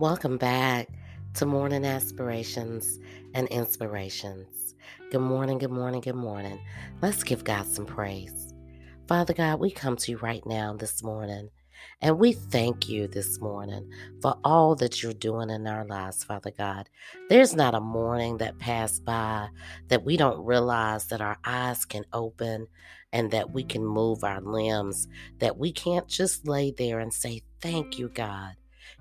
Welcome back to Morning Aspirations and Inspirations. Good morning, good morning, good morning. Let's give God some praise. Father God, we come to you right now this morning and we thank you this morning for all that you're doing in our lives, Father God. There's not a morning that passed by that we don't realize that our eyes can open and that we can move our limbs, that we can't just lay there and say, Thank you, God.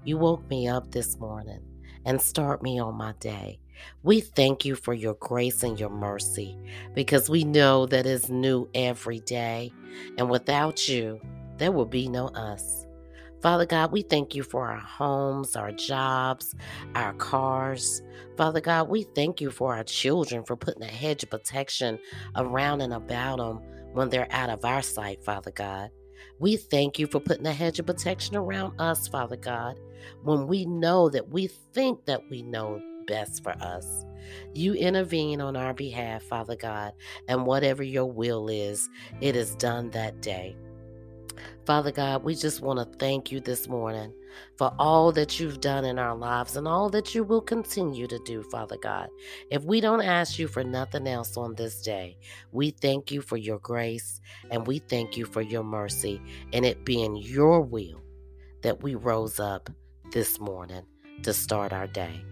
You woke me up this morning and start me on my day. We thank you for your grace and your mercy because we know that it's new every day. And without you, there will be no us. Father God, we thank you for our homes, our jobs, our cars. Father God, we thank you for our children for putting a hedge of protection around and about them when they're out of our sight, Father God. We thank you for putting a hedge of protection around us, Father God, when we know that we think that we know best for us. You intervene on our behalf, Father God, and whatever your will is, it is done that day. Father God, we just want to thank you this morning for all that you've done in our lives and all that you will continue to do, Father God. If we don't ask you for nothing else on this day, we thank you for your grace and we thank you for your mercy and it being your will that we rose up this morning to start our day.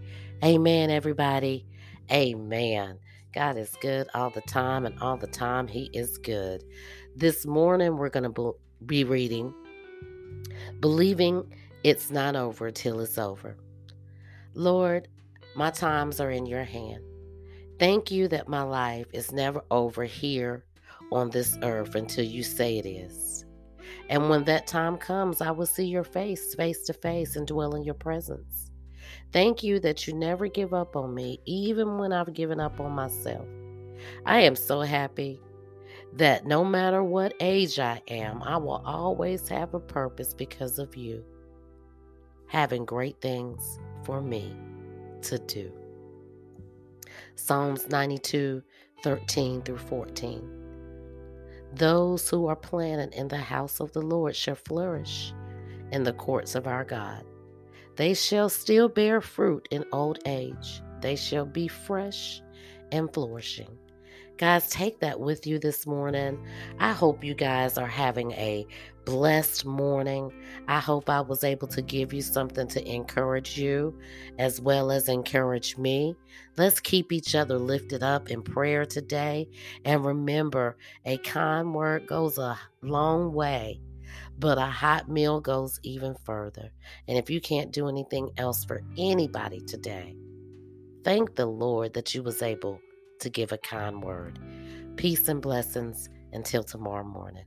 Amen, everybody. Amen. God is good all the time, and all the time, He is good. This morning, we're going to be reading Believing It's Not Over Till It's Over. Lord, my times are in your hand. Thank you that my life is never over here on this earth until you say it is. And when that time comes, I will see your face face to face and dwell in your presence. Thank you that you never give up on me, even when I've given up on myself. I am so happy that no matter what age I am, I will always have a purpose because of you having great things for me to do. Psalms 92 13 through 14. Those who are planted in the house of the Lord shall flourish in the courts of our God. They shall still bear fruit in old age, they shall be fresh and flourishing. Guys, take that with you this morning. I hope you guys are having a blessed morning. I hope I was able to give you something to encourage you as well as encourage me. Let's keep each other lifted up in prayer today. And remember, a kind word goes a long way, but a hot meal goes even further. And if you can't do anything else for anybody today, thank the Lord that you was able to give a kind word. Peace and blessings until tomorrow morning.